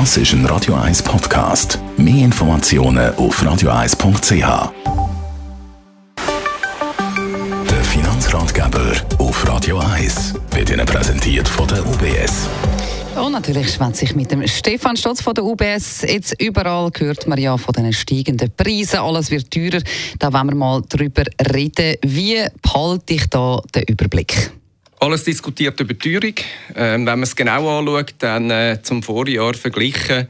Das ist ein Radio 1 Podcast. Mehr Informationen auf radio1.ch. Der Finanzratgeber auf Radio 1 wird Ihnen präsentiert von der UBS. Und natürlich schwätze ich mit dem Stefan Stotz von der UBS. Jetzt überall hört man ja von den steigenden Preisen. Alles wird teurer. Da wollen wir mal drüber reden. Wie behalte ich da den Überblick? Alles diskutiert über Teuerung. Ähm, wenn man es genau anschaut, dann äh, zum Vorjahr verglichen,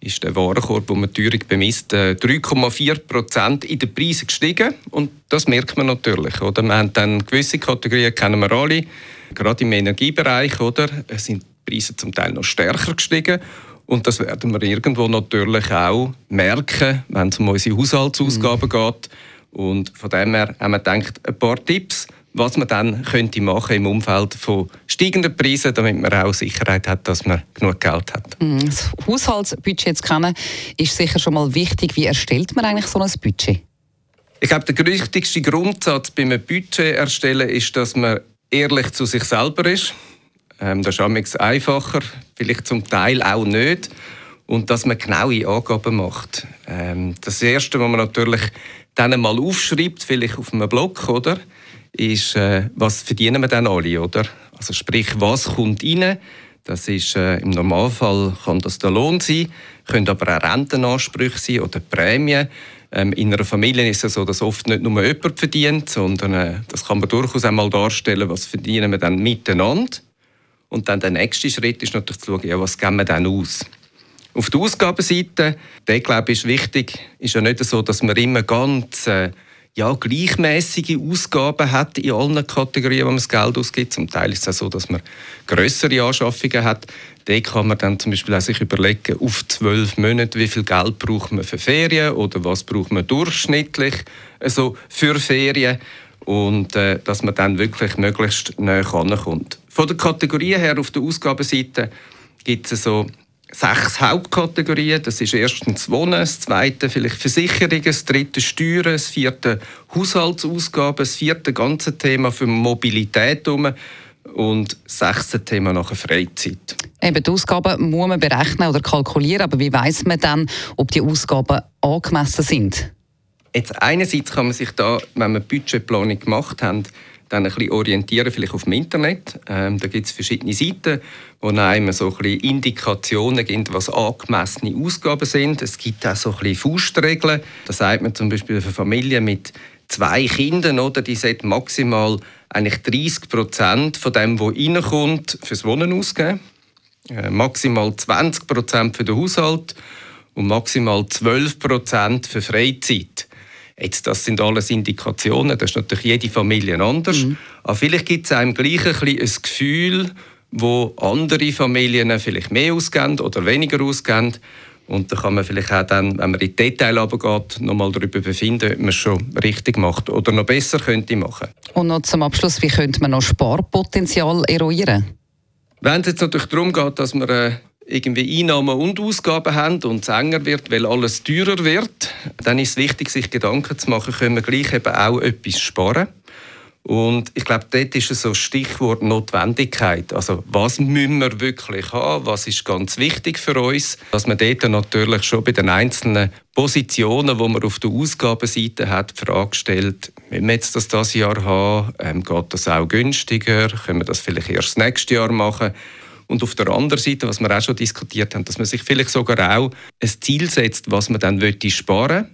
ist der Warenkorb, wo man die Teuerung bemisst, äh, 3,4 Prozent in den Preisen gestiegen. Und das merkt man natürlich. Oder? Wir haben dann gewisse Kategorien, kennen wir alle, gerade im Energiebereich, oder? sind Preise zum Teil noch stärker gestiegen. Und das werden wir irgendwo natürlich auch merken, wenn es um unsere Haushaltsausgaben mhm. geht. Und von dem her haben wir gedacht, ein paar Tipps, was man dann könnte machen im Umfeld von steigenden Preisen, damit man auch Sicherheit hat, dass man genug Geld hat. Mhm. Das Haushaltsbudget zu kennen, ist sicher schon mal wichtig. Wie erstellt man eigentlich so ein Budget? Ich glaube, der wichtigste Grundsatz beim Budget erstellen ist, dass man ehrlich zu sich selber ist. Ähm, das ist einfacher, vielleicht zum Teil auch nicht. Und dass man genaue Angaben macht. Ähm, das Erste, was man natürlich dann mal aufschreibt, vielleicht auf einem Blog, oder, ist, äh, was verdienen wir dann alle, oder? Also sprich, was kommt rein? Das ist äh, im Normalfall kann das der Lohn sein, können aber auch Rentenansprüche sein oder Prämien. Ähm, in einer Familie ist es so, dass oft nicht nur jemand verdient, sondern äh, das kann man durchaus einmal darstellen, was verdienen wir dann miteinander. Und dann der nächste Schritt ist natürlich zu schauen, ja, was geben wir dann aus. Auf der Ausgabenseite, der glaube ich, ist wichtig, ist ja nicht so, dass man immer ganz äh, ja, gleichmäßige Ausgaben hat in allen Kategorien, wo man das Geld ausgibt. Zum Teil ist es auch so, dass man größere Anschaffungen hat. Da kann man dann zum Beispiel auch sich überlegen, auf zwölf Monate, wie viel Geld braucht man für Ferien oder was braucht man durchschnittlich also für Ferien und äh, dass man dann wirklich möglichst näher kommt. Von der Kategorie her auf der Ausgabenseite gibt es so sechs Hauptkategorien. Das ist erstens Wohnen, das zweite vielleicht Versicherungen, das dritte Steuern, das vierte Haushaltsausgaben, das vierte ganze Thema für Mobilität um und das sechste Thema nachher Freizeit. Eben, die Ausgaben muss man berechnen oder kalkulieren, aber wie weiß man dann, ob die Ausgaben angemessen sind? Jetzt einerseits kann man sich da, wenn man Budgetplanung gemacht haben, dann ein bisschen orientieren, vielleicht auf dem Internet. Ähm, da gibt es verschiedene Seiten, wo einem so ein bisschen Indikationen geben, was angemessene Ausgaben sind. Es gibt auch so ein bisschen Faustregeln. Da sagt man zum Beispiel für Familien mit zwei Kindern, oder, die sollten maximal eigentlich 30 Prozent von dem, was reinkommt, fürs Wohnen ausgeben. Äh, maximal 20 Prozent für den Haushalt und maximal 12 Prozent für Freizeit. Jetzt, das sind alles Indikationen, das ist natürlich jede Familie anders. Mhm. Aber vielleicht gibt es einem gleich ein, ein Gefühl, wo andere Familien vielleicht mehr ausgeben oder weniger ausgeben. Und da kann man vielleicht auch dann, wenn man in die Details geht, noch mal darüber befinden, ob man es schon richtig macht oder noch besser könnte machen. Und noch zum Abschluss, wie könnte man noch Sparpotenzial eruieren? Wenn es jetzt natürlich darum geht, dass man äh, irgendwie Einnahmen und Ausgaben haben und es enger wird, weil alles teurer wird, dann ist es wichtig, sich Gedanken zu machen, können wir gleich eben auch etwas sparen. Und ich glaube, dort ist so Stichwort Notwendigkeit. Also was müssen wir wirklich haben? Was ist ganz wichtig für uns? Dass man dort natürlich schon bei den einzelnen Positionen, die man auf der Ausgabenseite hat, die Frage stellt, müssen wir jetzt das dieses Jahr haben? Ähm, geht das auch günstiger? Können wir das vielleicht erst nächstes Jahr machen? Und auf der anderen Seite, was wir auch schon diskutiert haben, dass man sich vielleicht sogar auch ein Ziel setzt, was man dann sparen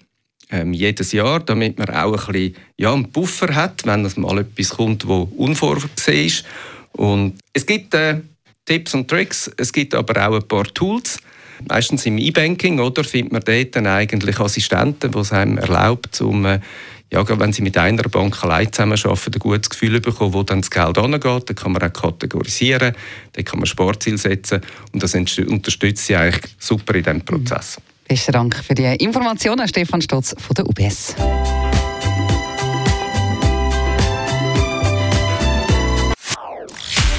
ähm, jedes Jahr, damit man auch ein bisschen ja, einen Buffer hat, wenn es mal etwas kommt, wo unvorgesehen ist. Und es gibt äh, Tipps und Tricks, es gibt aber auch ein paar Tools. Meistens im E-Banking oder findet man dort dann eigentlich Assistenten, die es einem erlaubt, um äh, ja, wenn Sie mit einer Bank allein zusammenarbeiten, ein gutes Gefühl bekommen, wo dann das Geld angeht. Dann kann man auch kategorisieren, dann kann man Sportziel setzen und das unterstützt Sie eigentlich super in diesem Prozess. Besten Dank für die Informationen, Stefan Stotz von der UBS.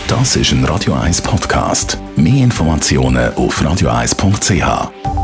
Das ist ein Radio 1 Podcast. Mehr Informationen auf radio1.ch.